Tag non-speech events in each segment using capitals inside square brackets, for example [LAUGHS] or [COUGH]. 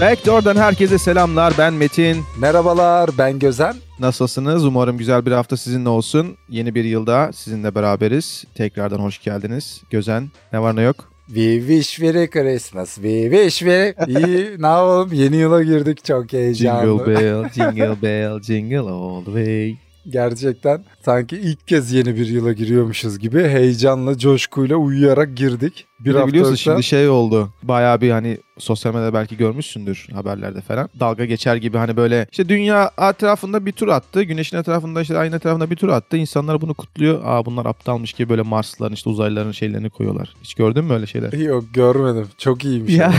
Backdoor'dan herkese selamlar. Ben Metin. Merhabalar ben Gözen. Nasılsınız? Umarım güzel bir hafta sizinle olsun. Yeni bir yılda sizinle beraberiz. Tekrardan hoş geldiniz. Gözen ne var ne yok? We wish Merry Christmas. We wish. İyi [LAUGHS] ne yapalım yeni yıla girdik çok heyecanlı. Jingle bell, jingle bell, jingle all the way. Gerçekten sanki ilk kez yeni bir yıla giriyormuşuz gibi heyecanla, coşkuyla uyuyarak girdik. Bir, de biliyorsun şimdi şey oldu. Bayağı bir hani sosyal medyada belki görmüşsündür haberlerde falan. Dalga geçer gibi hani böyle işte dünya etrafında bir tur attı. Güneşin etrafında işte aynı etrafında bir tur attı. İnsanlar bunu kutluyor. Aa bunlar aptalmış gibi böyle Marsların işte uzaylıların şeylerini koyuyorlar. Hiç gördün mü öyle şeyler? Yok görmedim. Çok iyiymiş. Ya,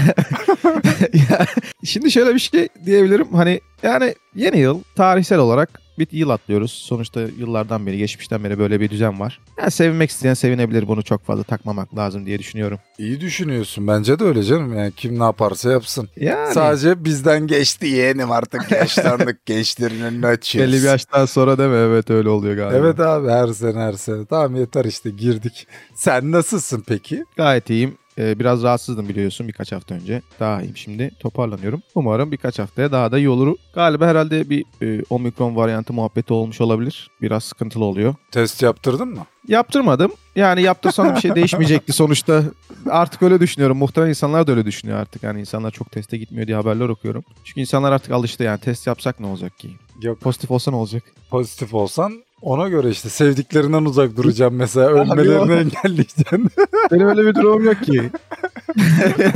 ya, [LAUGHS] şimdi şöyle bir şey diyebilirim. Hani yani yeni yıl tarihsel olarak bir yıl atlıyoruz. Sonuçta yıllardan beri, geçmişten beri böyle bir düzen var. Yani sevinmek isteyen sevinebilir. Bunu çok fazla takmamak lazım diye düşünüyorum. İyi düşünüyorsun. Bence de öyle canım. Yani kim ne yaparsa yapsın. Yani. Sadece bizden geçti yeğenim artık [LAUGHS] yaşlandık gençlerin açıyoruz. Belli bir yaştan sonra değil mi? Evet öyle oluyor galiba. Evet abi her sene her sene. Tamam yeter işte girdik. Sen nasılsın peki? Gayet iyiyim. Ee, biraz rahatsızdım biliyorsun birkaç hafta önce. Daha iyiyim şimdi. Toparlanıyorum. Umarım birkaç haftaya daha da iyi olur. Galiba herhalde bir e, omikron varyantı muhabbeti olmuş olabilir. Biraz sıkıntılı oluyor. Test yaptırdın mı? Yaptırmadım. Yani yaptırsam bir şey değişmeyecekti sonuçta. Artık öyle düşünüyorum. Muhtemelen insanlar da öyle düşünüyor artık. Yani insanlar çok teste gitmiyor diye haberler okuyorum. Çünkü insanlar artık alıştı yani. Test yapsak ne olacak ki? Yok. Pozitif olsa ne olacak? Pozitif olsan ona göre işte sevdiklerinden uzak duracağım mesela. Ölmelerini engelleyeceksin. [LAUGHS] Benim öyle bir durumum yok ki. [LAUGHS]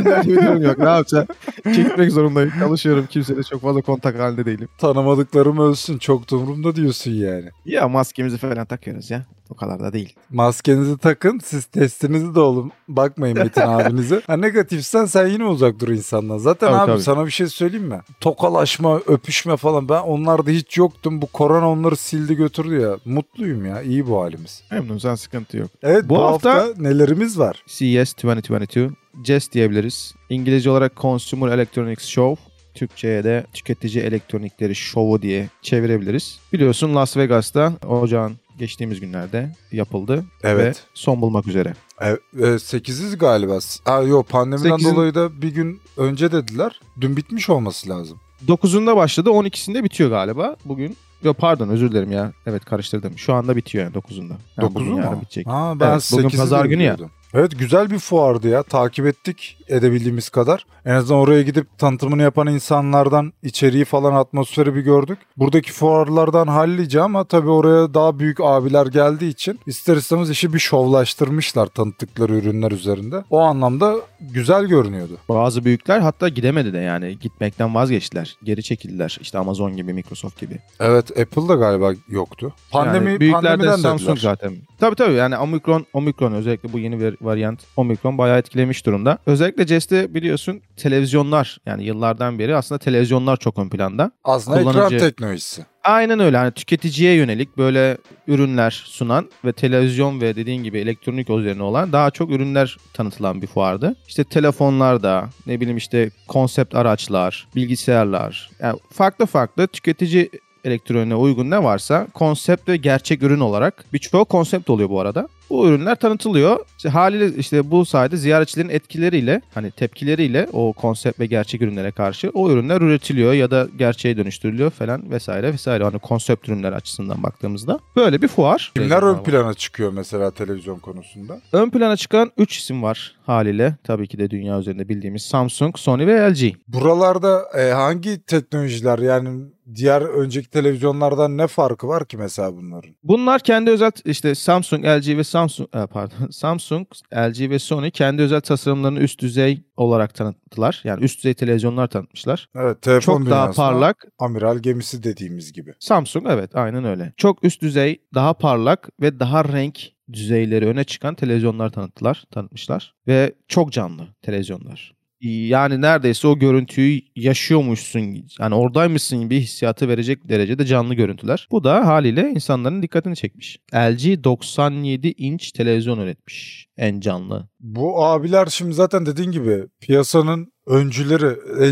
Öyle bir durum yok. Ne yapacağım? Çekmek zorundayım. Çalışıyorum. Kimseyle çok fazla kontak halinde değilim. Tanımadıklarım ölsün. Çok da umurumda diyorsun yani. Ya maskemizi falan takıyoruz ya. O kadar da değil. Maskenizi takın. Siz testinizi de olun. Bakmayın Metin [LAUGHS] abinize. Ha negatifsen sen yine uzak dur insandan. Zaten Tabii, abi tabii. sana bir şey söyleyeyim mi? Tokalaşma, öpüşme falan. Ben onlarda hiç yoktum. Bu korona onları sildi götürdü ya. Mutluyum ya. İyi bu halimiz. Memnun sen sıkıntı yok. Evet bu, Bu hafta... hafta- nelerimiz var? CES 2022. CES diyebiliriz. İngilizce olarak Consumer Electronics Show. Türkçe'ye de tüketici elektronikleri şovu diye çevirebiliriz. Biliyorsun Las Vegas'ta ocağın geçtiğimiz günlerde yapıldı Evet. ve son bulmak üzere. E, e, 8'iz galiba. Ha yok pandemiden Sekizin- dolayı da bir gün önce dediler. Dün bitmiş olması lazım. 9'unda başladı 12'sinde bitiyor galiba bugün. Yok pardon özür dilerim ya. Evet karıştırdım. Şu anda bitiyor yani 9'unda. Yani 9'u bugün mu? bitecek. Ha ben Evet, bugün 8'i pazar günü ya. Evet güzel bir fuardı ya. Takip ettik edebildiğimiz kadar. En azından oraya gidip tanıtımını yapan insanlardan içeriği falan atmosferi bir gördük. Buradaki fuarlardan hallice ama tabii oraya daha büyük abiler geldiği için ister istemez işi bir şovlaştırmışlar tanıttıkları ürünler üzerinde. O anlamda güzel görünüyordu. Bazı büyükler hatta gidemedi de yani gitmekten vazgeçtiler. Geri çekildiler. İşte Amazon gibi, Microsoft gibi. Evet Apple'da galiba yoktu. Pandemi, yani büyükler de Samsung dediler. zaten. Tabii tabii yani Omicron, Omicron özellikle bu yeni bir varyant Omicron bayağı etkilemiş durumda. Özellikle CES'te biliyorsun televizyonlar yani yıllardan beri aslında televizyonlar çok ön planda. Aslında ekran Kullanıcı- teknolojisi. Aynen öyle hani tüketiciye yönelik böyle ürünler sunan ve televizyon ve dediğin gibi elektronik üzerine olan daha çok ürünler tanıtılan bir fuardı. İşte telefonlarda ne bileyim işte konsept araçlar, bilgisayarlar yani farklı farklı tüketici elektroniğe uygun ne varsa konsept ve gerçek ürün olarak birçoğu konsept oluyor bu arada. Bu ürünler tanıtılıyor. İşte haliyle işte bu sayede ziyaretçilerin etkileriyle hani tepkileriyle o konsept ve gerçek ürünlere karşı o ürünler üretiliyor ya da gerçeğe dönüştürülüyor falan vesaire vesaire. Hani konsept ürünler açısından baktığımızda böyle bir fuar. Kimler ön plana çıkıyor mesela televizyon konusunda? Ön plana çıkan 3 isim var haliyle. Tabii ki de dünya üzerinde bildiğimiz Samsung, Sony ve LG. Buralarda e, hangi teknolojiler yani diğer önceki televizyonlardan ne farkı var ki mesela bunların? Bunlar kendi özel işte Samsung, LG ve Samsung e, pardon [LAUGHS] Samsung, LG ve Sony kendi özel tasarımlarını üst düzey olarak tanıttılar. Yani üst düzey televizyonlar tanıtmışlar. Evet telefon Çok daha parlak. amiral gemisi dediğimiz gibi. Samsung evet aynen öyle. Çok üst düzey, daha parlak ve daha renk düzeyleri öne çıkan televizyonlar tanıttılar, tanıtmışlar ve çok canlı televizyonlar. Yani neredeyse o görüntüyü yaşıyormuşsun, yani oradaymışsın gibi hissiyatı verecek derecede canlı görüntüler. Bu da haliyle insanların dikkatini çekmiş. LG 97 inç televizyon üretmiş en canlı. Bu abiler şimdi zaten dediğin gibi piyasanın öncüleri.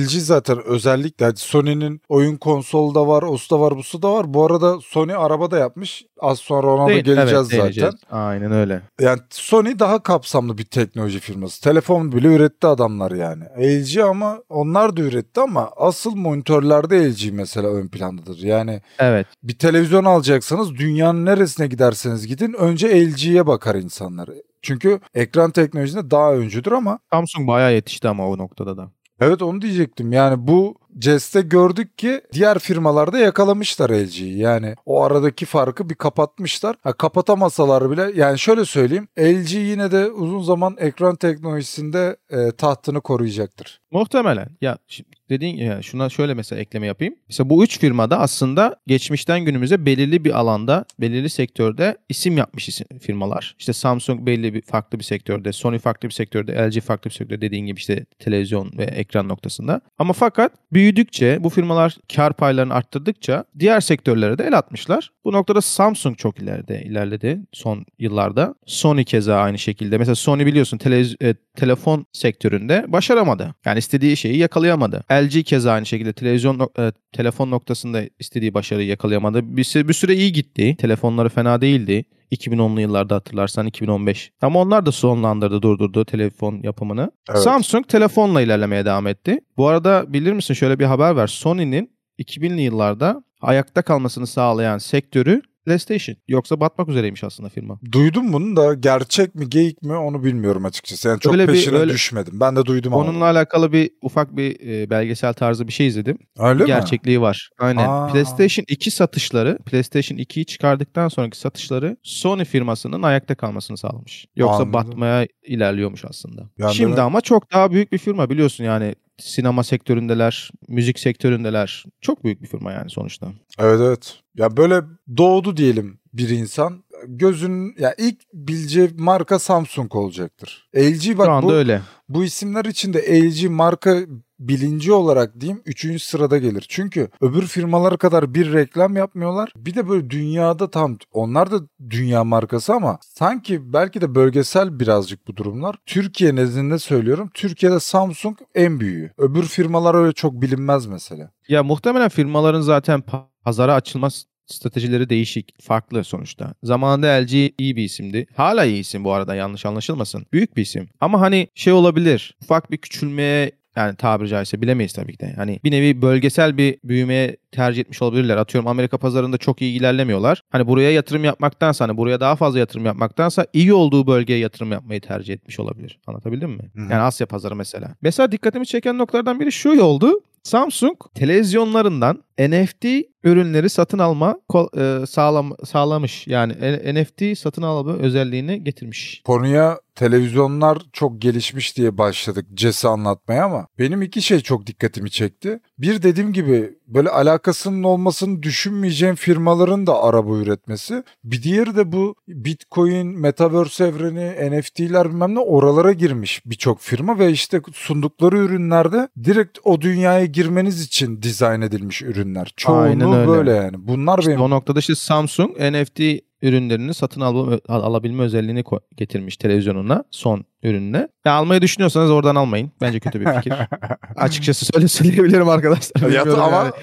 LG zaten özellikle hadi Sony'nin oyun konsolu da var, osu da var, busu da var. Bu arada Sony araba da yapmış. Az sonra ona da Değil, geleceğiz evet, zaten. Aynen öyle. Yani Sony daha kapsamlı bir teknoloji firması. Telefon bile üretti adamlar yani. LG ama onlar da üretti ama asıl monitörlerde LG mesela ön plandadır. Yani Evet. bir televizyon alacaksanız dünyanın neresine giderseniz gidin önce LG'ye bakar insanlar. Çünkü ekran teknolojisinde daha öncüdür ama Samsung bayağı yetişti ama o noktada da. evet onu diyecektim. Yani bu CES'te gördük ki diğer firmalarda yakalamışlar LG'yi. Yani o aradaki farkı bir kapatmışlar. Ha, kapatamasalar bile yani şöyle söyleyeyim LG yine de uzun zaman ekran teknolojisinde e, tahtını koruyacaktır. Muhtemelen. Ya şimdi dediğin ya şuna şöyle mesela ekleme yapayım. Mesela bu üç firmada aslında geçmişten günümüze belirli bir alanda, belirli sektörde isim yapmış isim, firmalar. İşte Samsung belli bir farklı bir sektörde, Sony farklı bir sektörde, LG farklı bir sektörde dediğin gibi işte televizyon ve ekran noktasında. Ama fakat büyüdükçe bu firmalar kar paylarını arttırdıkça diğer sektörlere de el atmışlar. Bu noktada Samsung çok ileride ilerledi son yıllarda. Sony keza aynı şekilde. Mesela Sony biliyorsun televiz- e, telefon sektöründe başaramadı. Yani istediği şeyi yakalayamadı. LG keza aynı şekilde televizyon e, telefon noktasında istediği başarıyı yakalayamadı. Bir, sü- bir süre iyi gitti. Telefonları fena değildi. 2010'lu yıllarda hatırlarsan 2015. Ama onlar da sonlandırdı, durdurdu telefon yapımını. Evet. Samsung telefonla ilerlemeye devam etti. Bu arada bilir misin şöyle bir haber var. Sony'nin 2000'li yıllarda ayakta kalmasını sağlayan sektörü PlayStation. Yoksa batmak üzereymiş aslında firma. Duydum bunu da gerçek mi geyik mi onu bilmiyorum açıkçası. Yani çok Öyle bir- peşine öyle- düşmedim. Ben de duydum ama. Onunla alakalı bir ufak bir e, belgesel tarzı bir şey izledim. Öyle mi? Gerçekliği var. Aynen. Aa. PlayStation 2 satışları, PlayStation 2'yi çıkardıktan sonraki satışları Sony firmasının ayakta kalmasını sağlamış. Yoksa Anladım. batmaya ilerliyormuş aslında. Yani Şimdi ama çok daha büyük bir firma biliyorsun yani sinema sektöründeler, müzik sektöründeler. Çok büyük bir firma yani sonuçta. Evet evet. Ya böyle doğdu diyelim bir insan. Gözün ya ilk bileceği marka Samsung olacaktır. LG bak Şu anda bu, öyle. bu isimler içinde LG marka bilinci olarak diyeyim 3. sırada gelir. Çünkü öbür firmalar kadar bir reklam yapmıyorlar. Bir de böyle dünyada tam onlar da dünya markası ama sanki belki de bölgesel birazcık bu durumlar. Türkiye nezdinde söylüyorum. Türkiye'de Samsung en büyüğü. Öbür firmalar öyle çok bilinmez mesela. Ya muhtemelen firmaların zaten pa- pazara açılma stratejileri değişik, farklı sonuçta. Zamanında LG iyi bir isimdi. Hala iyi isim bu arada yanlış anlaşılmasın. Büyük bir isim. Ama hani şey olabilir. Ufak bir küçülmeye yani tabiri caizse bilemeyiz tabii ki de. Hani bir nevi bölgesel bir büyümeye tercih etmiş olabilirler. Atıyorum Amerika pazarında çok iyi ilerlemiyorlar. Hani buraya yatırım yapmaktansa hani buraya daha fazla yatırım yapmaktansa iyi olduğu bölgeye yatırım yapmayı tercih etmiş olabilir. Anlatabildim mi? Hı hı. Yani Asya pazarı mesela. Mesela dikkatimi çeken noktalardan biri şu oldu. Samsung televizyonlarından NFT ürünleri satın alma e, sağlam sağlamış. Yani NFT satın alma özelliğini getirmiş. Konuya televizyonlar çok gelişmiş diye başladık CES'i anlatmaya ama benim iki şey çok dikkatimi çekti. Bir dediğim gibi böyle alakasının olmasını düşünmeyeceğim firmaların da araba üretmesi. Bir diğeri de bu Bitcoin, Metaverse evreni, NFT'ler bilmem ne oralara girmiş birçok firma ve işte sundukları ürünlerde direkt o dünyaya girmeniz için dizayn edilmiş ürünler. Aynen Çoğunluğu öyle. böyle yani. Bunlar İşte benim o noktada işte Samsung NFT ürünlerini satın al- alabilme özelliğini getirmiş televizyonuna son ürününe. Ya almayı düşünüyorsanız oradan almayın. Bence kötü bir fikir. [LAUGHS] Açıkçası söyle söyleyebilirim arkadaşlar. Yatı- Bilmiyorum ama yani.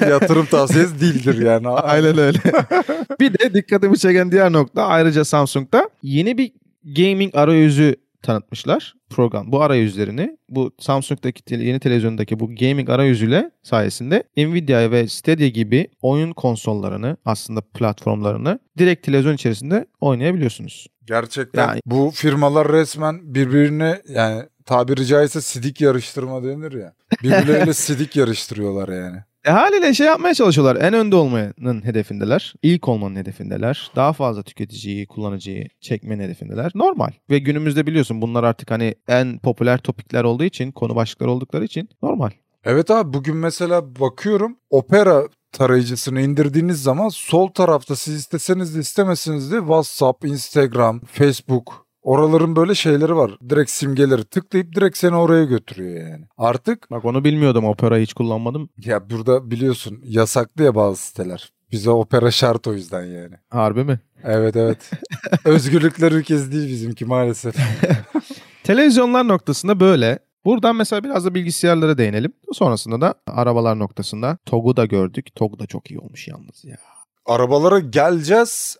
[LAUGHS] yatırım tavsiyesi değildir yani. [LAUGHS] Aynen öyle. bir de dikkatimi çeken diğer nokta ayrıca Samsung'da yeni bir gaming arayüzü tanıtmışlar program. Bu arayüzlerini bu Samsung'daki yeni televizyondaki bu gaming arayüzüyle sayesinde Nvidia ve Stadia gibi oyun konsollarını aslında platformlarını direkt televizyon içerisinde oynayabiliyorsunuz. Gerçekten Yani- bu firmalar resmen birbirine yani tabiri caizse sidik yarıştırma denir ya. Birbirleriyle [LAUGHS] sidik yarıştırıyorlar yani. E haliyle şey yapmaya çalışıyorlar. En önde olmanın hedefindeler. İlk olmanın hedefindeler. Daha fazla tüketiciyi, kullanıcıyı çekmenin hedefindeler. Normal. Ve günümüzde biliyorsun bunlar artık hani en popüler topikler olduğu için, konu başlıkları oldukları için normal. Evet abi bugün mesela bakıyorum Opera tarayıcısını indirdiğiniz zaman sol tarafta siz isteseniz de istemeseniz de WhatsApp, Instagram, Facebook oraların böyle şeyleri var. Direkt simgeleri tıklayıp direkt seni oraya götürüyor yani. Artık Bak onu bilmiyordum. Opera hiç kullanmadım. ya burada biliyorsun yasaklı ya bazı siteler. Bize opera şart o yüzden yani. Harbi mi? Evet evet. [LAUGHS] Özgürlükler ülkesi değil bizimki maalesef. [LAUGHS] Televizyonlar noktasında böyle. Buradan mesela biraz da bilgisayarlara değinelim. Sonrasında da arabalar noktasında TOG'u da gördük. TOG da çok iyi olmuş yalnız ya. Arabalara geleceğiz.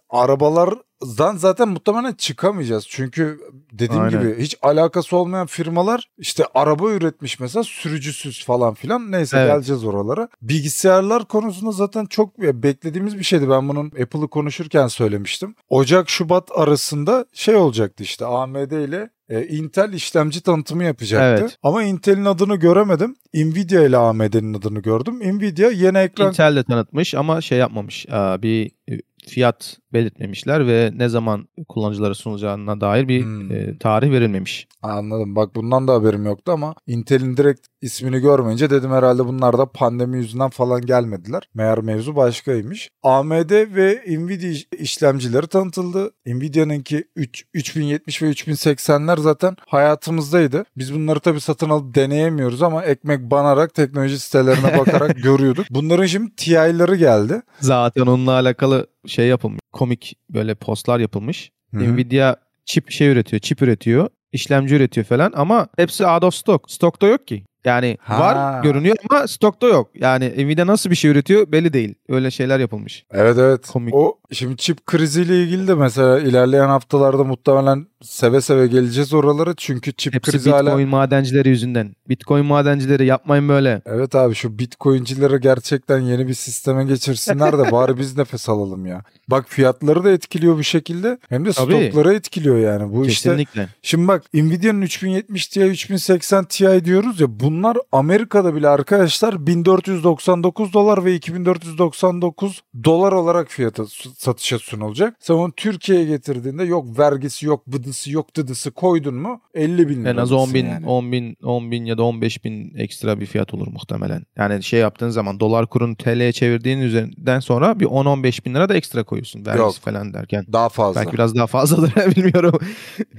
Arabalardan zaten muhtemelen çıkamayacağız. Çünkü dediğim Aynen. gibi hiç alakası olmayan firmalar işte araba üretmiş mesela sürücüsüz falan filan. Neyse Evet. geleceğiz oralara. Bilgisayarlar konusunda zaten çok beklediğimiz bir şeydi. Ben bunun Apple'ı konuşurken söylemiştim. Ocak-Şubat arasında şey olacaktı işte AMD ile e, Intel işlemci tanıtımı yapacaktı. Evet. Ama Intel'in adını göremedim. Nvidia ile AMD'nin adını gördüm. Nvidia yeni ekran Intel de tanıtmış ama şey yapmamış. Aa, Bir e, fiyat belirtmemişler ve ne zaman kullanıcılara sunulacağına dair bir Hmm. e, tarih verilmemiş. Anladım. Bak bundan da haberim yoktu ama Intel'in direkt ismini görmeyince dedim herhalde bunlar da pandemi yüzünden falan gelmediler. Meğer mevzu başkaymış. AMD ve Nvidia iş- işlemcileri tanıtıldı. Nvidia'nınki 3, 3070 ve 3080'ler zaten hayatımızdaydı. Biz bunları tabii satın alıp deneyemiyoruz ama ekmek banarak teknoloji sitelerine bakarak [LAUGHS] görüyorduk. Bunların şimdi TI'ları geldi. Zaten onunla alakalı şey yapılmış. Komik böyle postlar yapılmış. Hı hı. Nvidia çip şey üretiyor, çip üretiyor, işlemci üretiyor falan ama hepsi out of stock. Stokta yok ki. Yani Ha. var görünüyor ama stokta yok. Yani Nvidia nasıl bir şey üretiyor belli değil. Öyle şeyler yapılmış. Evet evet. Komik. O şimdi çip kriziyle ilgili de mesela ilerleyen haftalarda muhtemelen seve seve geleceğiz oralara. Çünkü çip Hepsi krizi Bitcoin hala madencileri yüzünden. Bitcoin madencileri yapmayın böyle. Evet abi şu bitcoincilere gerçekten yeni bir sisteme geçirsinler de bari biz nefes alalım ya. Bak fiyatları da etkiliyor bu şekilde hem de Tabii. stokları etkiliyor yani. Bu işte Kesinlikle. Şimdi bak Nvidia'nın 3070 Ti, 3080 Ti diyoruz ya bunlar Amerika'da bile arkadaşlar 1499 dolar ve 2499 dolar olarak fiyatı s- satışa sunulacak. Sen onu Türkiye'ye getirdiğinde yok vergisi yok bıdısı yok dıdısı koydun mu 50 bin lira. En az 10 bin, yani. 10 bin, 10 bin ya da 15 bin ekstra bir fiyat olur muhtemelen. Yani şey yaptığın zaman dolar kurunu TL'ye çevirdiğin üzerinden sonra bir 10-15 bin lira da ekstra koyuyorsun. Vergisi Yok. falan derken. Daha fazla. Belki biraz daha fazladır [LAUGHS] bilmiyorum.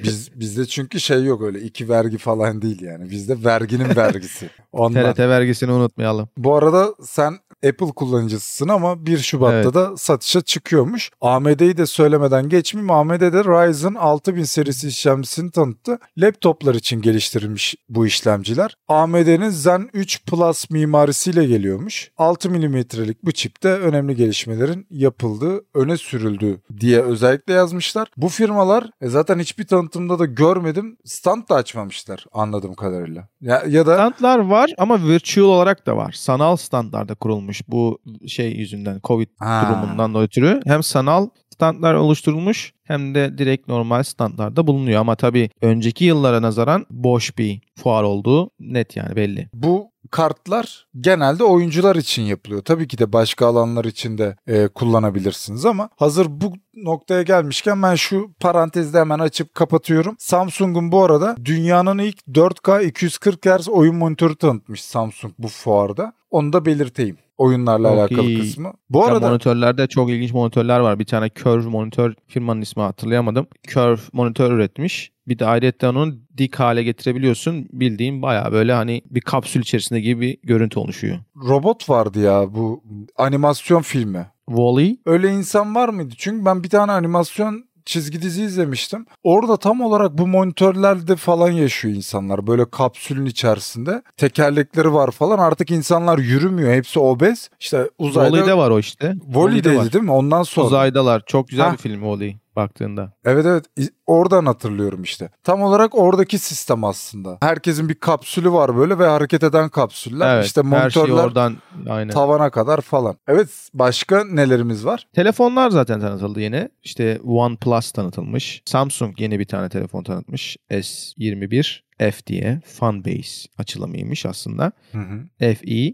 Biz bizde çünkü şey yok öyle iki vergi falan değil yani. Bizde verginin vergisi. [LAUGHS] Ondan. TRT vergisini unutmayalım. Bu arada sen Apple kullanıcısısın ama 1 Şubat'ta Evet. da satışa çıkıyormuş. AMD'yi de söylemeden geçmeyeyim. AMD de Ryzen 6000 serisi işlemcisini tanıttı. Laptoplar için geliştirilmiş bu işlemciler. AMD'nin Zen 3 Plus mimarisiyle geliyormuş. 6 milimetrelik bu çipte önemli gelişmelerin yapıldığı, öne sürüldüğü diye özellikle yazmışlar. Bu firmalar e, zaten hiçbir tanıtımda da görmedim. Stand da açmamışlar anladığım kadarıyla. Ya, ya da Standlar var ama virtual olarak da var. Sanal standlarda kurulmuş bu şey yüzünden Covid Ha. durumundan da ötürü. Hem sanal standlar oluşturulmuş hem de direkt normal standlarda bulunuyor. Ama tabii önceki yıllara nazaran boş bir fuar olduğu net yani belli. Bu kartlar genelde oyuncular için yapılıyor. Tabii ki de başka alanlar için de e, kullanabilirsiniz ama hazır bu noktaya gelmişken ben şu parantezde hemen açıp kapatıyorum. Samsung'un bu arada dünyanın ilk 4K 240 Hz oyun monitörü tanıtmış Samsung bu fuarda. Onu da belirteyim. Oyunlarla Çok alakalı kısmı. Bu Ya arada monitörlerde çok ilginç monitörler var. Bir tane Curve monitör firmanın ismi hatırlayamadım. Curve monitör üretmiş. Bir de ayrıca onu dik hale getirebiliyorsun. Bildiğin baya böyle hani bir kapsül içerisinde gibi bir görüntü oluşuyor. robot vardı ya bu animasyon filmi. Wall-E Öyle insan var mıydı? Çünkü ben bir tane animasyon çizgi dizi izlemiştim. Orada tam olarak bu monitörlerde falan yaşıyor insanlar. Böyle kapsülün içerisinde. Tekerlekleri var falan. Artık insanlar yürümüyor. Hepsi obez. İşte uzayda... Wall-E'de var o işte. Wall-E'deydi var. değil mi? Ondan sonra. Uzaydalar. Çok güzel Ha. bir film Wall-E baktığında. Evet evet oradan hatırlıyorum işte. Tam olarak oradaki sistem aslında. Herkesin bir kapsülü var böyle ve hareket eden kapsüller. Evet. işte her şey monitörler oradan aynen. tavana kadar falan. Evet başka nelerimiz var? Telefonlar zaten tanıtıldı yeni. İşte OnePlus tanıtılmış. Samsung yeni bir tane telefon tanıtmış. S21 F diye Funbase açılımıymış aslında. Hı hı. FE. Ee,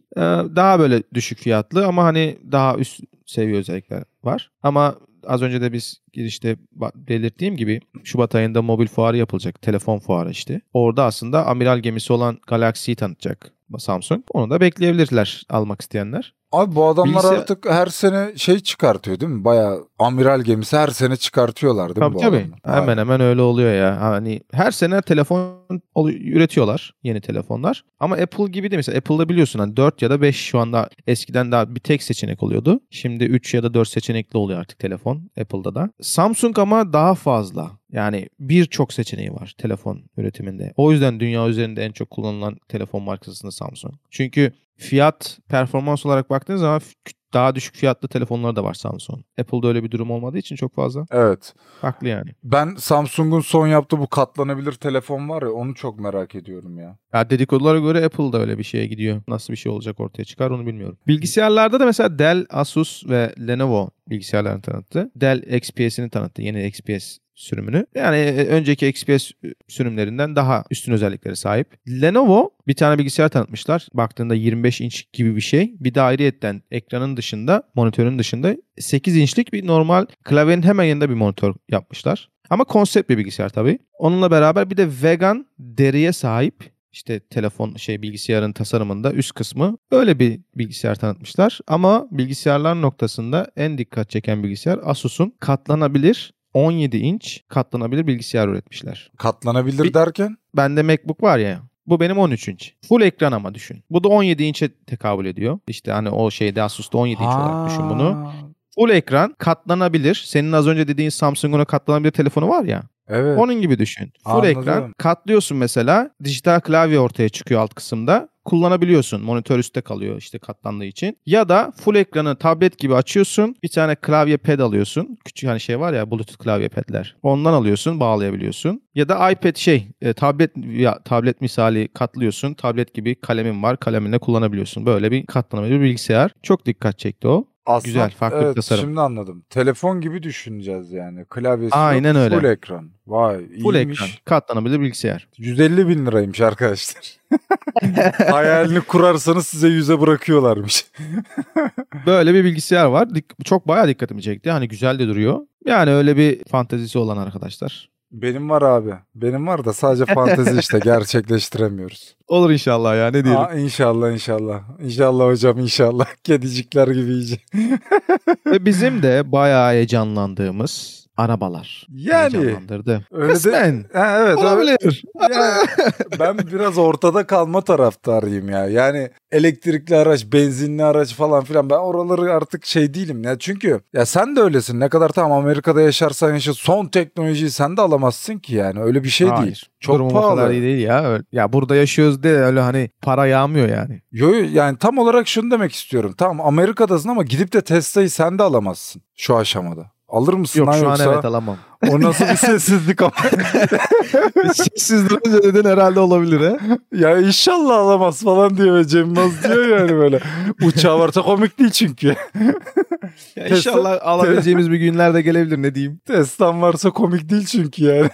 Daha böyle düşük fiyatlı ama hani daha üst seviye özellikler var. Ama az önce de biz girişte belirttiğim gibi Şubat ayında mobil fuarı yapılacak. Telefon fuarı işte. Orada aslında amiral gemisi olan Galaxy'yi tanıtacak Samsung. Onu da bekleyebilirler almak isteyenler. Abi bu adamlar Bilgisayar- artık her sene şey çıkartıyor değil mi? Baya amiral gemisi her sene çıkartıyorlar değil mi Tabii bu tabii. adamlar? Hemen hemen öyle oluyor ya. Hani her sene telefon üretiyorlar. Yeni telefonlar. Ama Apple gibi de mesela Apple'da biliyorsun hani 4 ya da 5 şu anda eskiden daha bir tek seçenek oluyordu. Şimdi 3 ya da 4 seçenekli oluyor artık telefon Apple'da da. Samsung ama daha fazla. Yani birçok seçeneği var telefon üretiminde. O yüzden dünya üzerinde en çok kullanılan telefon markası Samsung. Çünkü fiyat performans olarak baktığınız zaman daha düşük fiyatlı telefonlar da var Samsung. Apple'da öyle bir durum olmadığı için çok fazla. Evet. Farklı yani. Ben Samsung'un son yaptığı bu katlanabilir telefon var ya onu çok merak ediyorum ya. Ya dedikodulara göre Apple'da öyle bir şeye gidiyor. Nasıl bir şey olacak ortaya çıkar onu bilmiyorum. Bilgisayarlarda da mesela Dell, Asus ve Lenovo bilgisayarlarını tanıttı. Dell XPS'ini tanıttı. Yeni XPS sürümünü. Yani e, önceki XPS sürümlerinden daha üstün özelliklere sahip. Lenovo bir tane bilgisayar tanıtmışlar. Baktığında 25 inç gibi bir şey. Bir de ayrıyetten ekranın dışında, monitörün dışında 8 inçlik bir normal klavyenin hemen yanında bir monitör yapmışlar. Ama konsept bir bilgisayar tabii. Onunla beraber bir de vegan deriye sahip işte telefon şey bilgisayarın tasarımında üst kısmı öyle bir bilgisayar tanıtmışlar. Ama bilgisayarlar noktasında en dikkat çeken bilgisayar Asus'un katlanabilir 17 inç katlanabilir bilgisayar üretmişler. Katlanabilir Bir- derken? Bende MacBook var ya. Bu benim 13 inç. Full ekran ama düşün. Bu da 17 inçe tekabül ediyor. İşte hani o şeyde Asus'ta 17 inç olarak düşün bunu. Ha, Full ekran katlanabilir. Senin az önce dediğin Samsung'un katlanabilir telefonu var ya. Evet. Onun gibi düşün. Full Anladım. ekran katlıyorsun mesela. Dijital klavye ortaya çıkıyor alt kısımda. Kullanabiliyorsun. Monitör üstte kalıyor işte katlandığı için. Ya da full ekranı tablet gibi açıyorsun. Bir tane klavye pad alıyorsun. Küçük hani şey var ya Bluetooth klavye padler. Ondan alıyorsun bağlayabiliyorsun. Ya da iPad şey e, tablet ya tablet misali katlıyorsun. Tablet gibi kalemin var. Kaleminle kullanabiliyorsun. Böyle bir katlanabilir bilgisayar. Çok dikkat çekti o. Aslında, Güzel, farklı bir evet, tasarım. Şimdi anladım. Telefon gibi düşüneceğiz yani. Klavyesi Aynen yok, öyle. full ekran. Vay Full iyiymiş. ekran. Katlanabilir bilgisayar. 150 bin liraymış arkadaşlar. [LAUGHS] Hayalini kurarsanız size yüze bırakıyorlarmış. [LAUGHS] Böyle bir bilgisayar var. Çok bayağı dikkatimi çekti. Hani güzel de duruyor. Yani öyle bir fantezisi olan arkadaşlar. Benim var abi. Benim var da sadece fantezi işte [LAUGHS] gerçekleştiremiyoruz. Olur inşallah ya ne diyelim. Aa, inşallah inşallah. İnşallah hocam inşallah. [LAUGHS] Kedicikler gibi iyice. Ve bizim de bayağı heyecanlandığımız arabalar. Yani öyle de Kısmen. ha, evet. Olabilir. Yani ben biraz ortada kalma taraftarıyım ya. Yani elektrikli araç, benzinli araç falan filan ben oraları artık şey değilim ya. Çünkü ya sen de öylesin. Ne kadar tamam Amerika'da yaşarsan yaşa son teknolojiyi sen de alamazsın ki yani. Öyle bir şey değil. Hayır. Çok Durum o pahalı. kadar iyi değil ya. Öyle- Ya burada yaşıyoruz de öyle hani para yağmıyor yani. Yo, yani tam olarak şunu demek istiyorum. Tamam Amerika'dasın ama gidip de Tesla'yı sen de alamazsın şu aşamada. Alır mısın Yok lan şu yoksa? an evet alamam. O nasıl bir [LAUGHS] sessizlik ama. Siz durunca dedin herhalde olabilir he. ya inşallah alamaz falan diyor Cem Yılmaz diyor yani böyle. Uçağı varsa komik değil çünkü. Ya İnşallah alabileceğimiz bir günler de gelebilir ne diyeyim. Tesla'm varsa komik değil çünkü yani.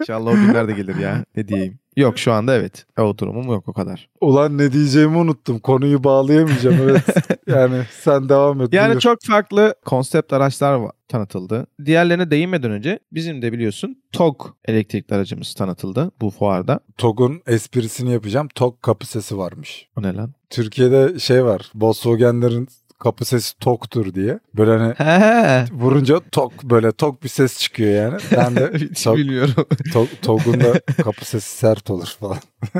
İnşallah o günler de gelir ya. Ne diyeyim. Yok şu anda evet. O durumum yok o kadar. Ulan ne diyeceğimi unuttum. Konuyu bağlayamayacağım evet. [LAUGHS] yani sen devam et. Yani buyur. çok farklı konsept araçlar tanıtıldı. Diğerlerine değinmeden önce bizim de biliyorsun TOG elektrikli aracımız tanıtıldı bu fuarda. TOG'un esprisini yapacağım. TOG kapı sesi varmış. O ne lan? Türkiye'de şey var. Volkswagen'lerin kapı sesi TOG'tur diye. Böyle hani He. vurunca TOG böyle TOG bir ses çıkıyor yani. Ben de [LAUGHS] Hiç TOG, bilmiyorum. TOG, TOG'un da kapı sesi sert olur falan. [LAUGHS]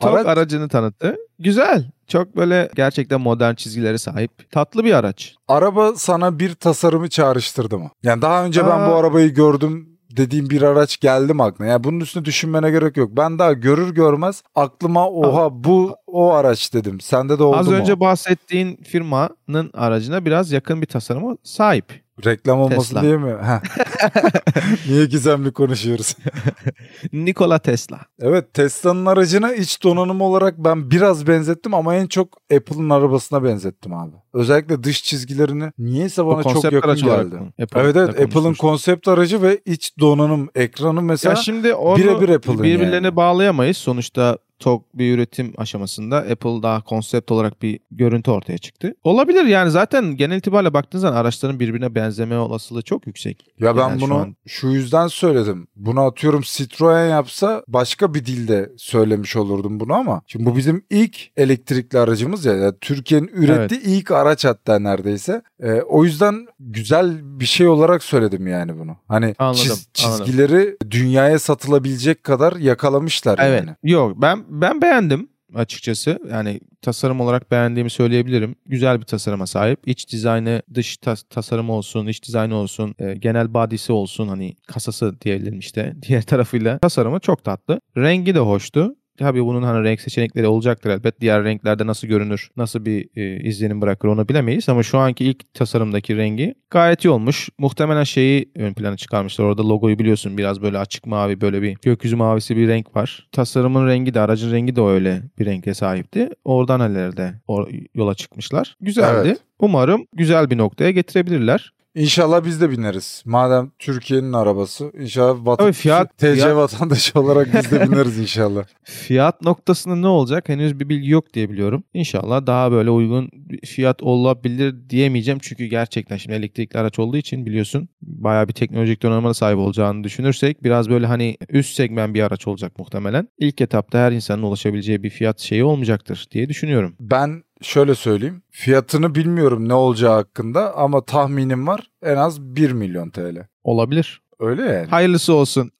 TOG Araç- aracını tanıttı. Güzel. Çok böyle gerçekten modern çizgileri sahip. Tatlı bir araç. Araba sana bir tasarımı çağrıştırdı mı? Yani daha önce ben Aa. bu arabayı gördüm dediğim bir araç geldi mi aklına? Yani bunun üstüne düşünmene gerek yok. Ben daha görür görmez aklıma oha bu o araç dedim. Sende de oldu Az mu? önce bahsettiğin firmanın aracına biraz yakın bir tasarıma sahip. Reklam olmasın Tesla. diye mi? [LAUGHS] Niye gizemli konuşuyoruz? [LAUGHS] Nikola Tesla. Evet Tesla'nın aracına iç donanım olarak ben biraz benzettim ama en çok Apple'ın arabasına benzettim abi. Özellikle dış çizgilerini niyeyse bana çok yakın olarak geldi. mı? Apple'da Evet evet Apple'ın konsept aracı ve iç donanım ekranı mesela Ya şimdi birebir Apple'ın birbirlerine yani. bağlayamayız. Sonuçta TOG bir üretim aşamasında Apple daha konsept olarak bir görüntü ortaya çıktı. Olabilir yani zaten genel itibariyle baktığınız zaman araçların birbirine benzeme olasılığı çok yüksek. Ya ben Yani şu bunu an- şu yüzden söyledim. Bunu atıyorum Citroen yapsa başka bir dilde söylemiş olurdum bunu ama şimdi bu bizim ilk elektrikli aracımız ya. Yani Türkiye'nin ürettiği ilk araç hatta neredeyse. Ee, o yüzden güzel bir şey olarak söyledim yani bunu. Hani Anladım, çiz- anladım. çizgileri dünyaya satılabilecek kadar yakalamışlar Evet. yani. Yok ben ben beğendim. açıkçası. Yani tasarım olarak beğendiğimi söyleyebilirim. Güzel bir tasarıma sahip. İç dizaynı, dış tas- tasarımı olsun, iç dizaynı olsun, e, genel body'si olsun hani kasası diyebilirim işte. [LAUGHS] Diğer tarafıyla tasarımı çok tatlı. Rengi de hoştu. Tabii bunun hani renk seçenekleri olacaktır elbet. Diğer renklerde nasıl görünür, nasıl bir e, izlenim bırakır onu bilemeyiz. Ama şu anki ilk tasarımdaki rengi gayet iyi olmuş. Muhtemelen şeyi ön plana çıkarmışlar. Orada logoyu biliyorsun biraz böyle açık mavi böyle bir gökyüzü mavisi bir renk var. Tasarımın rengi de aracın rengi de öyle bir renge sahipti. Oradan herhalde or- yola çıkmışlar. Güzeldi. Evet. Umarım güzel bir noktaya getirebilirler. İnşallah biz de bineriz. Madem Türkiye'nin arabası. İnşallah vatan- Tabii fiyat- [LAUGHS] TC fiyat- vatandaşı olarak biz de [LAUGHS] bineriz inşallah. Fiyat noktasında ne olacak henüz bir bilgi yok diye biliyorum. İnşallah daha böyle uygun fiyat olabilir diyemeyeceğim. Çünkü gerçekten şimdi elektrikli araç olduğu için biliyorsun bayağı bir teknolojik donanıma sahip olacağını düşünürsek biraz böyle hani üst segment bir araç olacak muhtemelen. İlk etapta her insanın ulaşabileceği bir fiyat şeyi olmayacaktır diye düşünüyorum. Ben şöyle söyleyeyim. Fiyatını bilmiyorum ne olacağı hakkında ama tahminim var. En az 1 milyon TL. Olabilir. Öyle yani. Hayırlısı olsun.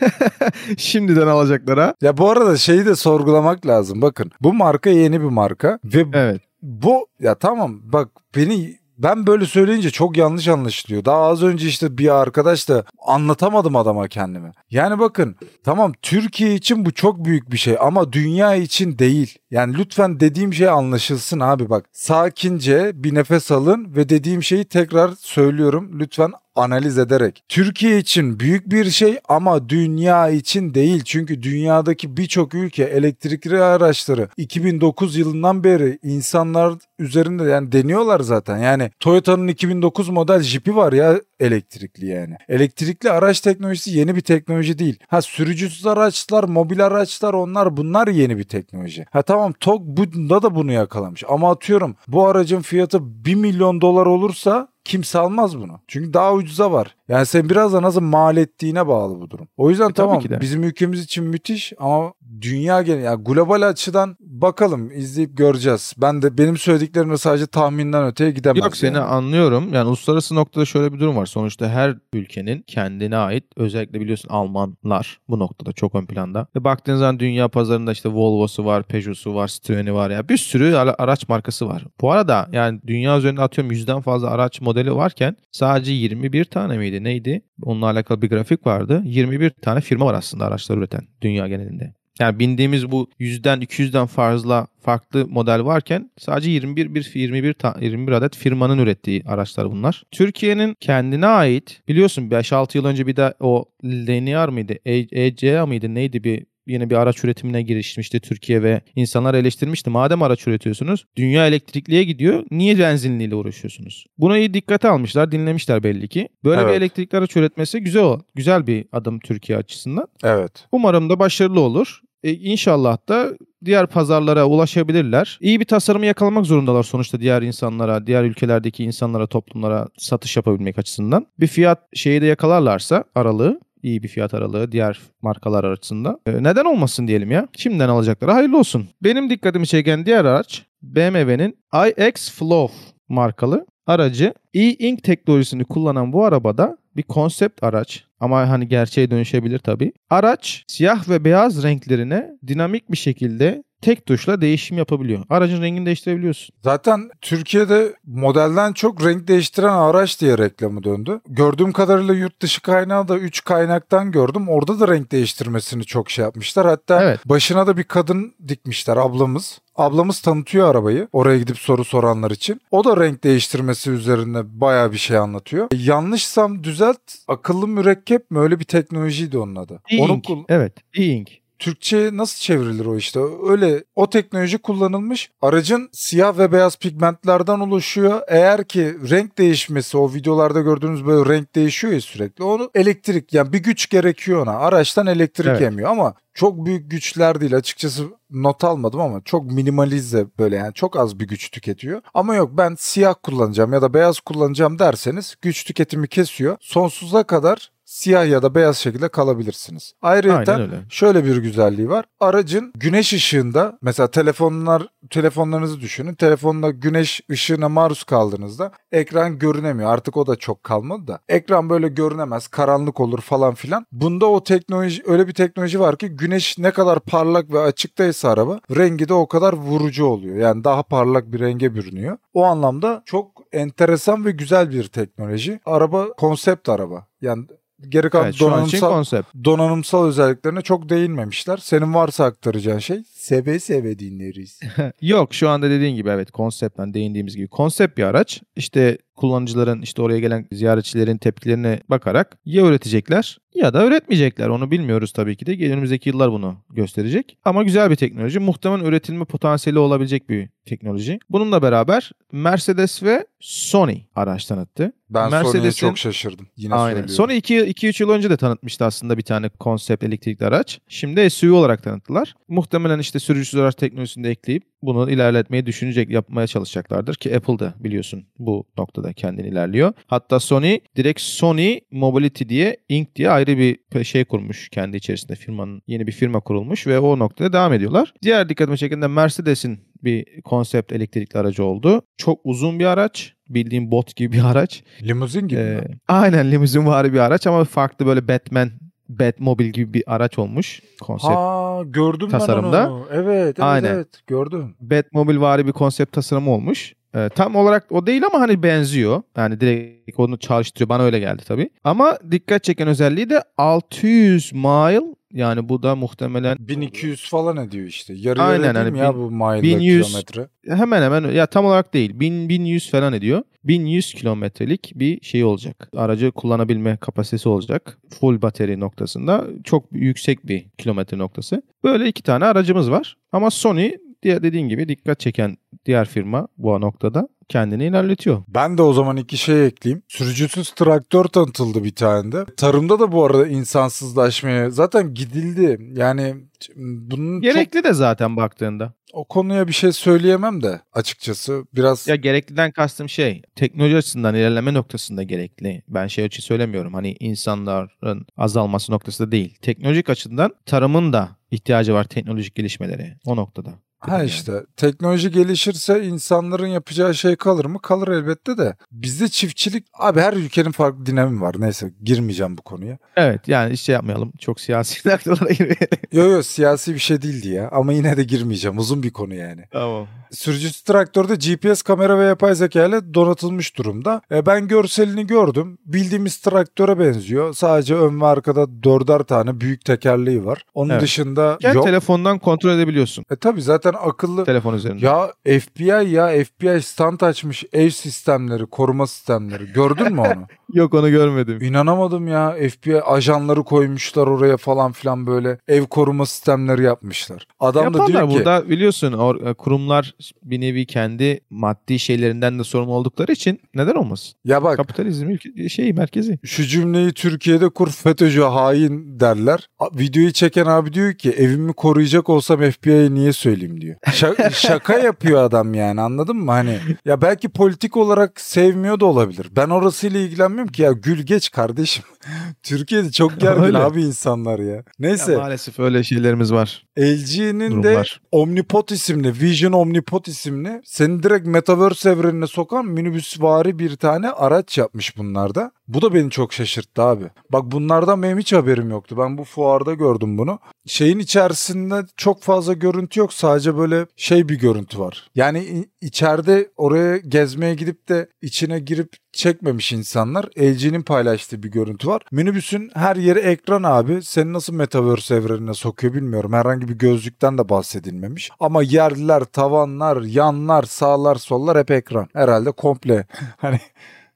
[LAUGHS] Şimdiden alacaklara. Ya bu arada şeyi de sorgulamak lazım. Bakın bu marka yeni bir marka ve Evet. bu ya tamam bak beni ben böyle söyleyince çok yanlış anlaşılıyor. Daha az önce işte bir arkadaş da anlatamadım adama kendimi. Yani bakın tamam Türkiye için bu çok büyük bir şey ama dünya için değil. Yani lütfen dediğim şey anlaşılsın abi bak. Sakince bir nefes alın ve dediğim şeyi tekrar söylüyorum. Lütfen analiz ederek. Türkiye için büyük bir şey ama dünya için değil. Çünkü dünyadaki birçok ülke elektrikli araçları 2009 yılından beri insanlar üzerinde yani deniyorlar zaten. Yani Toyota'nın 2009 model Jeep'i var ya elektrikli yani. Elektrikli araç teknolojisi yeni bir teknoloji değil. Ha sürücüsüz araçlar, mobil araçlar onlar bunlar yeni bir teknoloji. Ha tamam TOG bunda da bunu yakalamış. Ama atıyorum bu aracın fiyatı 1 milyon dolar olursa kimse almaz bunu. Çünkü daha ucuza var. Yani sen biraz da nasıl mal ettiğine bağlı bu durum. O yüzden E, tamam bizim ülkemiz için müthiş ama dünya genel yani global açıdan bakalım izleyip göreceğiz. Ben de benim söylediklerimle sadece tahminden öteye gidemez. Yok seni yani. anlıyorum. Yani uluslararası noktada şöyle bir durum var. Sonuçta her ülkenin kendine ait özellikle biliyorsun Almanlar bu noktada çok ön planda. Ve baktığın zaman dünya pazarında işte Volvo'su var, Peugeot'su var, Citroen'i var ya bir sürü ara- araç markası var. Bu arada yani dünya üzerinde atıyorum yüzden fazla araç modeli varken sadece 21 tane miydi neydi? Onunla alakalı bir grafik vardı. 21 tane firma var aslında araçlar üreten dünya genelinde. Yani bindiğimiz bu 100'den 200'den fazla farklı model varken sadece 21 bir 21 ta- 21 adet firmanın ürettiği araçlar bunlar. Türkiye'nin kendine ait biliyorsun 5-6 yıl önce bir de o Linear mıydı? E- ECA mıydı? Neydi bir yine bir araç üretimine girişmişti Türkiye ve insanlar eleştirmişti. Madem araç üretiyorsunuz, dünya elektrikliye gidiyor. Niye benzinliyle uğraşıyorsunuz? Buna iyi dikkate almışlar, dinlemişler belli ki. Böyle bir Evet. elektrikli araç üretmesi güzel o- güzel bir adım Türkiye açısından. Evet. Umarım da başarılı olur. E, inşallah da diğer pazarlara ulaşabilirler. İyi bir tasarımı yakalamak zorundalar sonuçta diğer insanlara, diğer ülkelerdeki insanlara, toplumlara satış yapabilmek açısından. Bir fiyat şeyi de yakalarlarsa aralığı, iyi bir fiyat aralığı diğer markalar arasında. E, neden olmasın diyelim ya. Şimdiden alacakları hayırlı olsun. Benim dikkatimi çeken diğer araç BMW'nin iX Flow markalı aracı e-ink teknolojisini kullanan bu arabada bir konsept araç ama hani gerçeğe dönüşebilir tabii. Araç siyah ve beyaz renklerine dinamik bir şekilde tek tuşla değişim yapabiliyor. Aracın rengini değiştirebiliyorsun. Zaten Türkiye'de modelden çok renk değiştiren araç diye reklamı döndü. Gördüğüm kadarıyla yurt dışı kaynağı da 3 kaynaktan gördüm. Orada da renk değiştirmesini çok şey yapmışlar. Hatta Evet. başına da bir kadın dikmişler ablamız. Ablamız tanıtıyor arabayı oraya gidip soru soranlar için. O da renk değiştirmesi üzerinde baya bir şey anlatıyor. Yanlışsam düzelt akıllı mürekkep mi öyle bir teknolojiydi onun adı. Onu E-ink. kul- Evet. E-ink. Türkçe'ye nasıl çevrilir o işte? Öyle o teknoloji kullanılmış. Aracın siyah ve beyaz pigmentlerden oluşuyor. Eğer ki renk değişmesi o videolarda gördüğünüz böyle renk değişiyor ya sürekli. Onu elektrik yani bir güç gerekiyor ona. Araçtan elektrik Evet. yemiyor ama çok büyük güçler değil. Açıkçası not almadım ama çok minimalize böyle yani çok az bir güç tüketiyor. Ama yok ben siyah kullanacağım ya da beyaz kullanacağım derseniz güç tüketimi kesiyor. Sonsuza kadar siyah ya da beyaz şekilde kalabilirsiniz. Ayrıca. Şöyle bir güzelliği var. Aracın güneş ışığında mesela telefonlar telefonlarınızı düşünün. Telefonla güneş ışığına maruz kaldığınızda ekran görünemiyor. Artık o da çok kalmadı da. Ekran böyle görünemez, karanlık olur falan filan. Bunda o teknoloji öyle bir teknoloji var ki güneş ne kadar parlak ve açıktaysa araba rengi de o kadar vurucu oluyor. Yani daha parlak bir renge bürünüyor. O anlamda çok enteresan ve güzel bir teknoloji. Araba konsept araba. Yani geri kalan Evet, donanımsal, konsept. donanımsal özelliklerine çok değinmemişler. Senin varsa aktaracağın şey seve seve dinleriz. [LAUGHS] Yok şu anda dediğin gibi evet konseptten değindiğimiz gibi konsept bir araç. İşte kullanıcıların işte oraya gelen ziyaretçilerin tepkilerine bakarak ya üretecekler ya da üretmeyecekler. Onu bilmiyoruz tabii ki de. Önümüzdeki yıllar bunu gösterecek. Ama güzel bir teknoloji. Muhtemelen üretilme potansiyeli olabilecek bir teknoloji. Bununla beraber Mercedes ve Sony araç tanıttı. Ben Mercedes'in- çok şaşırdım. Yine Aynen. Sony 2-3 yıl önce de tanıtmıştı aslında bir tane konsept elektrikli araç. Şimdi SUV olarak tanıttılar. Muhtemelen işte sürücüsüz araç teknolojisini de ekleyip bunu ilerletmeyi düşünecek, yapmaya çalışacaklardır ki Apple da biliyorsun bu noktada kendini ilerliyor. Hatta Sony direkt Sony Mobility diye Inc diye ayrı bir şey kurmuş kendi içerisinde firmanın yeni bir firma kurulmuş ve o noktada devam ediyorlar. Diğer dikkatimi çeken de Mercedes'in bir konsept elektrikli aracı oldu. Çok uzun bir araç. Bildiğim bot gibi bir araç. Limuzin gibi Ee, mi? aynen limuzin var bir araç ama farklı böyle Batman Batmobile gibi bir araç olmuş konsept. Ha gördüm tasarımda. ben onu. Evet evet Aynen. evet gördüm. Batmobile vari bir konsept tasarımı olmuş. Ee, tam olarak o değil ama hani benziyor. Yani direkt onu çalıştırıyor. Bana öyle geldi tabii. Ama dikkat çeken özelliği de 600 mile yani bu da muhtemelen 1200 falan ediyor işte. Yarı Aynen, yarı hani ya bin- bu mile 1100 kilometre? hemen hemen ya tam olarak değil. 1000 1100 falan ediyor. 1100 kilometrelik bir şey olacak. Aracı kullanabilme kapasitesi olacak. Full bateri noktasında çok yüksek bir kilometre noktası. Böyle iki tane aracımız var. Ama Sony diye dediğin gibi dikkat çeken diğer firma bu noktada kendini ilerletiyor. Ben de o zaman iki şey ekleyeyim. Sürücüsüz traktör tanıtıldı bir tane de. Tarımda da bu arada insansızlaşmaya zaten gidildi. Yani bunun çok Gerekli de zaten baktığında. o konuya bir şey söyleyemem de açıkçası biraz Ya gerekliden kastım şey teknoloji açısından ilerleme noktasında gerekli. Ben şey açı söylemiyorum. Hani insanların azalması noktasında değil. Teknolojik açıdan tarımın da ihtiyacı var teknolojik gelişmelere o noktada. Ha Yani. işte teknoloji gelişirse insanların yapacağı şey kalır mı? Kalır elbette de. Bizde çiftçilik abi her ülkenin farklı dinamimi var. Neyse girmeyeceğim bu konuya. Evet yani şey yapmayalım. Çok siyasi [LAUGHS] noktalara girmeyelim. Yo yo siyasi bir şey değildi ya ama yine de girmeyeceğim. Uzun bir konu yani. Tamam. Sürücüsüz traktörde GPS kamera ve yapay zeka ile donatılmış durumda. E, ben görselini gördüm. Bildiğimiz traktöre benziyor. Sadece ön ve arkada dörder tane büyük tekerleği var. Onun Evet. dışında Gel yok. telefondan kontrol edebiliyorsun. E tabi zaten akıllı. Telefon üzerinde. Ya FBI ya FBI stand açmış ev sistemleri, koruma sistemleri. Gördün mü onu? [LAUGHS] Yok onu görmedim. İnanamadım ya. FBI ajanları koymuşlar oraya falan filan böyle ev koruma sistemleri yapmışlar. Adam da Yaparlar diyor ki burada biliyorsun or- kurumlar bir nevi kendi maddi şeylerinden de sorumlu oldukları için neden olmasın? ya bak Kapitalizm ülke- şey merkezi. şu cümleyi Türkiye'de kur FETÖ'cü hain derler. Videoyu çeken abi diyor ki evimi koruyacak olsam FBI'ye niye söyleyeyim diyor. Şa- [LAUGHS] şaka yapıyor adam yani anladın mı? Hani ya belki politik olarak sevmiyor da olabilir. Ben orasıyla ilgilenmiyorum ki ya gül geç kardeşim. [LAUGHS] Türkiye'de çok gergin abi insanlar ya. Neyse Ya maalesef öyle şeylerimiz var. LG'nin de. Omnipod isimli, Vision Omnipod isimli seni direkt Metaverse evrenine sokan minibüsvari bir tane araç yapmış bunlarda. Bu da beni çok şaşırttı abi. Bak bunlardan benim hiç haberim yoktu. Ben bu fuarda gördüm bunu. Şeyin içerisinde çok fazla görüntü yok. Sadece böyle şey bir görüntü var. Yani içeride oraya gezmeye gidip de içine girip çekmemiş insanlar. LG'nin paylaştığı bir görüntü var. Minibüsün her yeri ekran abi. Seni nasıl Metaverse evrenine sokuyor bilmiyorum. Herhangi bir gözlükten de bahsedilmemiş. Ama yerler, tavanlar, yanlar, sağlar, sollar hep ekran. Herhalde komple. [LAUGHS] hani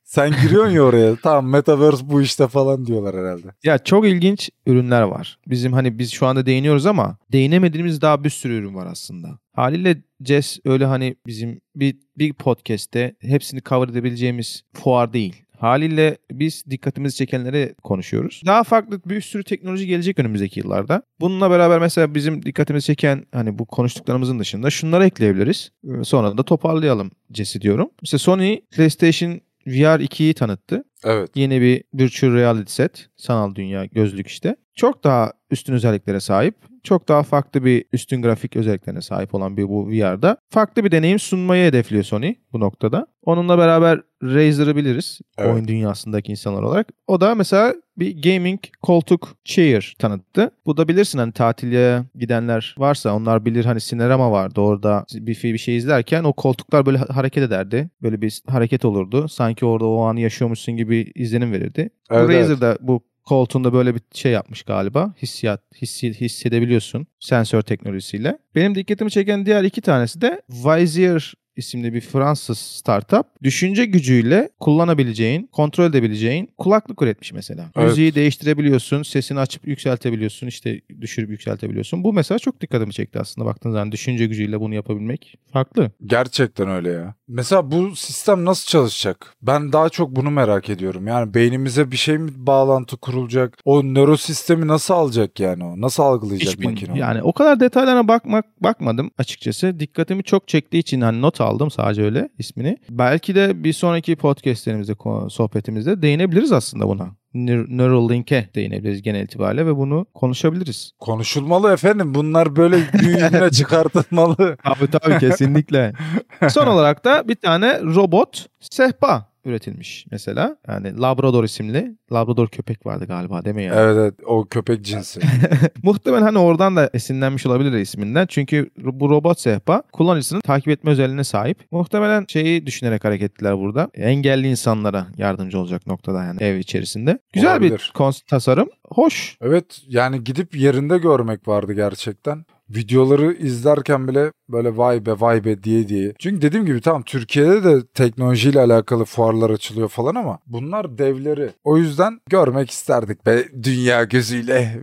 sen giriyorsun ya oraya. [LAUGHS] Tamam Metaverse bu işte falan diyorlar herhalde. Ya çok ilginç ürünler var. Bizim hani biz şu anda değiniyoruz ama değinemediğimiz daha bir sürü ürün var aslında. Haliyle Jess öyle hani bizim bir, bir podcast'te hepsini cover edebileceğimiz fuar değil. Haliyle biz dikkatimizi çekenlere konuşuyoruz. Daha farklı bir sürü teknoloji gelecek önümüzdeki yıllarda. Bununla beraber mesela bizim dikkatimizi çeken hani bu konuştuklarımızın dışında şunları ekleyebiliriz. Ee, Sonra da toparlayalım Jess'i diyorum. İşte Sony PlayStation VR 2'yi tanıttı. Evet. Yeni bir virtual reality set. Sanal dünya gözlük işte. Çok daha üstün özelliklere sahip. Çok daha farklı bir üstün grafik özelliklerine sahip olan bir bu VR'da. Farklı bir deneyim sunmayı hedefliyor Sony bu noktada. Onunla beraber Razer'ı biliriz. Evet. Oyun dünyasındaki insanlar olarak. O da mesela bir gaming koltuk chair tanıttı. Bu da bilirsin hani tatile gidenler varsa onlar bilir hani sinerama vardı orada bir, bir şey izlerken o koltuklar böyle ha- hareket ederdi. Böyle bir hareket olurdu. Sanki orada o anı yaşıyormuşsun gibi izlenim verirdi. Evet, bu evet. Razer da bu koltuğunda böyle bir şey yapmış galiba. Hissiyat, hissi, hissedebiliyorsun sensör teknolojisiyle. Benim dikkatimi çeken diğer iki tanesi de Vizier isimli bir Fransız startup düşünce gücüyle kullanabileceğin, kontrol edebileceğin kulaklık üretmiş mesela. Evet. Müziği değiştirebiliyorsun, sesini açıp yükseltebiliyorsun, işte düşürüp yükseltebiliyorsun. Bu mesela çok dikkatimi çekti aslında baktığın zaman düşünce gücüyle bunu yapabilmek farklı. Gerçekten öyle ya. Mesela bu sistem nasıl çalışacak? Ben daha çok bunu merak ediyorum. Yani beynimize bir şey mi bağlantı kurulacak? O nörosistemi nasıl alacak yani o? Nasıl algılayacak Hiç makine? Yani o kadar detaylarına bakmak bakmadım açıkçası. Dikkatimi çok çektiği için hani not aldım sadece öyle ismini. Belki de bir sonraki podcastlerimizde, sohbetimizde değinebiliriz aslında buna. Neur- Neuralink'e değinebiliriz genel itibariyle ve bunu konuşabiliriz. Konuşulmalı efendim. Bunlar böyle [LAUGHS] büyüğüne çıkartılmalı. Tabii tabii kesinlikle. [LAUGHS] Son olarak da bir tane robot sehpa üretilmiş mesela. Yani Labrador isimli. Labrador köpek vardı galiba değil mi ya? evet evet o köpek cinsi. [LAUGHS] Muhtemelen hani oradan da esinlenmiş olabilir isminden. Çünkü bu robot sehpa kullanıcısını takip etme özelliğine sahip. Muhtemelen şeyi düşünerek hareket ettiler burada. Engelli insanlara yardımcı olacak noktada yani ev içerisinde. Güzel Olabilir. bir tasarım. Hoş. Evet yani gidip yerinde görmek vardı gerçekten. Videoları izlerken bile böyle vay be vay be diye diye. Çünkü dediğim gibi tamam Türkiye'de de teknolojiyle alakalı fuarlar açılıyor falan ama bunlar devleri. O yüzden görmek isterdik be dünya gözüyle. [LAUGHS]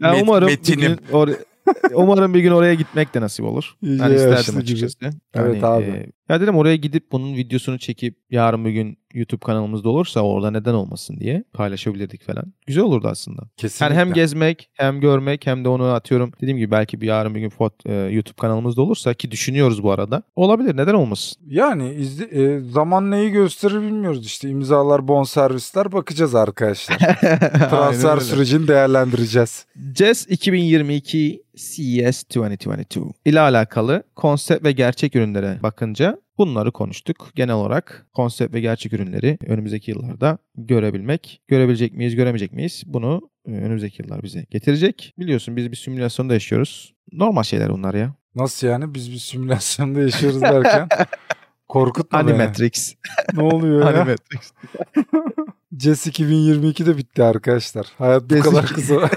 Ya met- umarım metinim. gün oraya [LAUGHS] Umarım bir gün oraya gitmek de nasip olur. Ben yaşlı isterdim gibi. açıkçası. Evet Hani, abi. e, ya dedim oraya gidip bunun videosunu çekip yarın bir gün YouTube kanalımızda olursa orada neden olmasın diye paylaşabilirdik falan. Güzel olurdu aslında. Kesinlikle. Yani hem gezmek hem görmek hem de onu atıyorum. Dediğim gibi belki bir yarın bir gün e, YouTube kanalımızda olursa ki düşünüyoruz bu arada. Olabilir neden olmasın? Yani izle, e, zaman neyi gösterir bilmiyoruz işte imzalar bonservisler bakacağız arkadaşlar. [LAUGHS] Transfer sürecini değerlendireceğiz. CES 2022 CES 2022 ile alakalı konsept ve gerçek ürünlere bakınca bunları konuştuk. Genel olarak konsept ve gerçek ürünleri önümüzdeki yıllarda görebilmek. Görebilecek miyiz, göremeyecek miyiz? Bunu e, önümüzdeki yıllar bize getirecek. Biliyorsun biz bir simülasyonda yaşıyoruz. Normal şeyler bunlar ya. Nasıl yani biz bir simülasyonda yaşıyoruz derken [LAUGHS] korkutma beni. Animatrix. Ne oluyor ya? Animatrix. [LAUGHS] CES 2022 de bitti arkadaşlar. Hayat bu CES kadar kısa. [LAUGHS]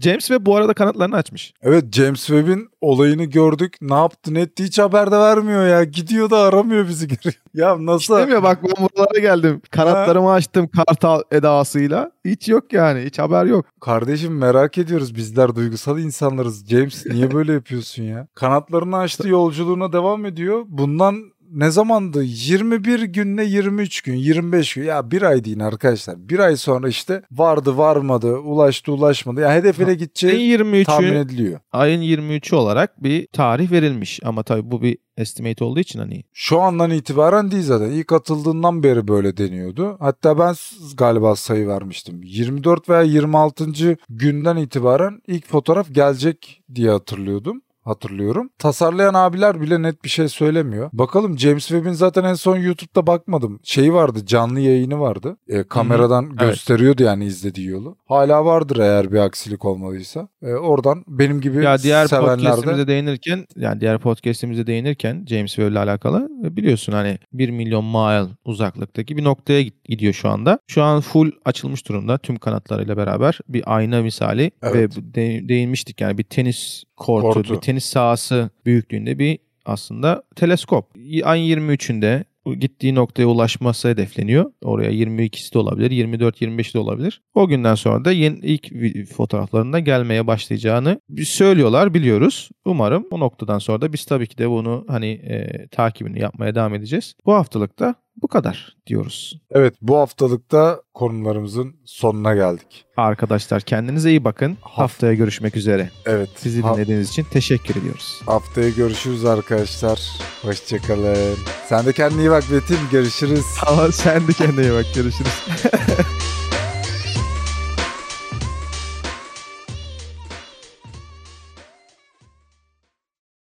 James Webb bu arada kanatlarını açmış. evet James Webb'in olayını gördük. Ne yaptı ne etti hiç haber de vermiyor ya. Gidiyor da aramıyor bizi görüyor. [LAUGHS] ya nasıl? Mi? Bak ben buralara geldim. Kanatlarımı açtım kartal edasıyla. Hiç yok yani. Hiç haber yok. Kardeşim merak ediyoruz. Bizler duygusal insanlarız. James niye böyle yapıyorsun ya? Kanatlarını açtı [LAUGHS] yolculuğuna devam ediyor. Bundan ne zamandı? 21 günle 23 gün, 25 gün. Ya bir ay deyin arkadaşlar. Bir ay sonra işte vardı varmadı, ulaştı ulaşmadı. Ya hedefine Ayın gideceği tahmin 23'ü ediliyor. ayın 23'ü olarak bir tarih verilmiş. Ama tabii bu bir estimate olduğu için hani Şu andan itibaren değil zaten. İlk atıldığından beri böyle deniyordu. Hatta ben galiba sayı vermiştim. 24 veya 26. günden itibaren ilk fotoğraf gelecek diye hatırlıyordum. Hatırlıyorum. Tasarlayan abiler bile net bir şey söylemiyor. Bakalım James Webb'in zaten en son YouTube'da bakmadım. Şeyi vardı canlı yayını vardı. E, kameradan Evet. gösteriyordu yani izlediği yolu. Hala vardır eğer bir aksilik olmadıysa. E, oradan benim gibi ya diğer sevenler podcast'imize de değinirken yani diğer podcast'imize değinirken James Webb ile alakalı e, biliyorsun hani 1 milyon mile uzaklıktaki bir noktaya gidiyor şu anda. Şu an full açılmış durumda tüm kanatlarıyla beraber bir ayna misali Evet. ve değinmiştik yani bir tenis kortu, Kortu. bir tenis sahası büyüklüğünde bir aslında teleskop. Ayın 23'ünde bu gittiği noktaya ulaşması hedefleniyor. Oraya 22'si de olabilir, 24-25'i de olabilir. O günden sonra da yeni ilk fotoğraflarında gelmeye başlayacağını söylüyorlar, biliyoruz. Umarım o noktadan sonra da biz tabii ki de bunu hani e, takibini yapmaya devam edeceğiz. Bu haftalık da Bu kadar diyoruz. Evet bu haftalıkta konularımızın sonuna geldik. Arkadaşlar kendinize iyi bakın. Haftaya görüşmek üzere. Evet. Sizi ha- dinlediğiniz için teşekkür ediyoruz. haftaya görüşürüz arkadaşlar. Hoşçakalın. Sen de kendine iyi bak Betim. Görüşürüz. Ama sen de kendine iyi bak. Görüşürüz. [LAUGHS]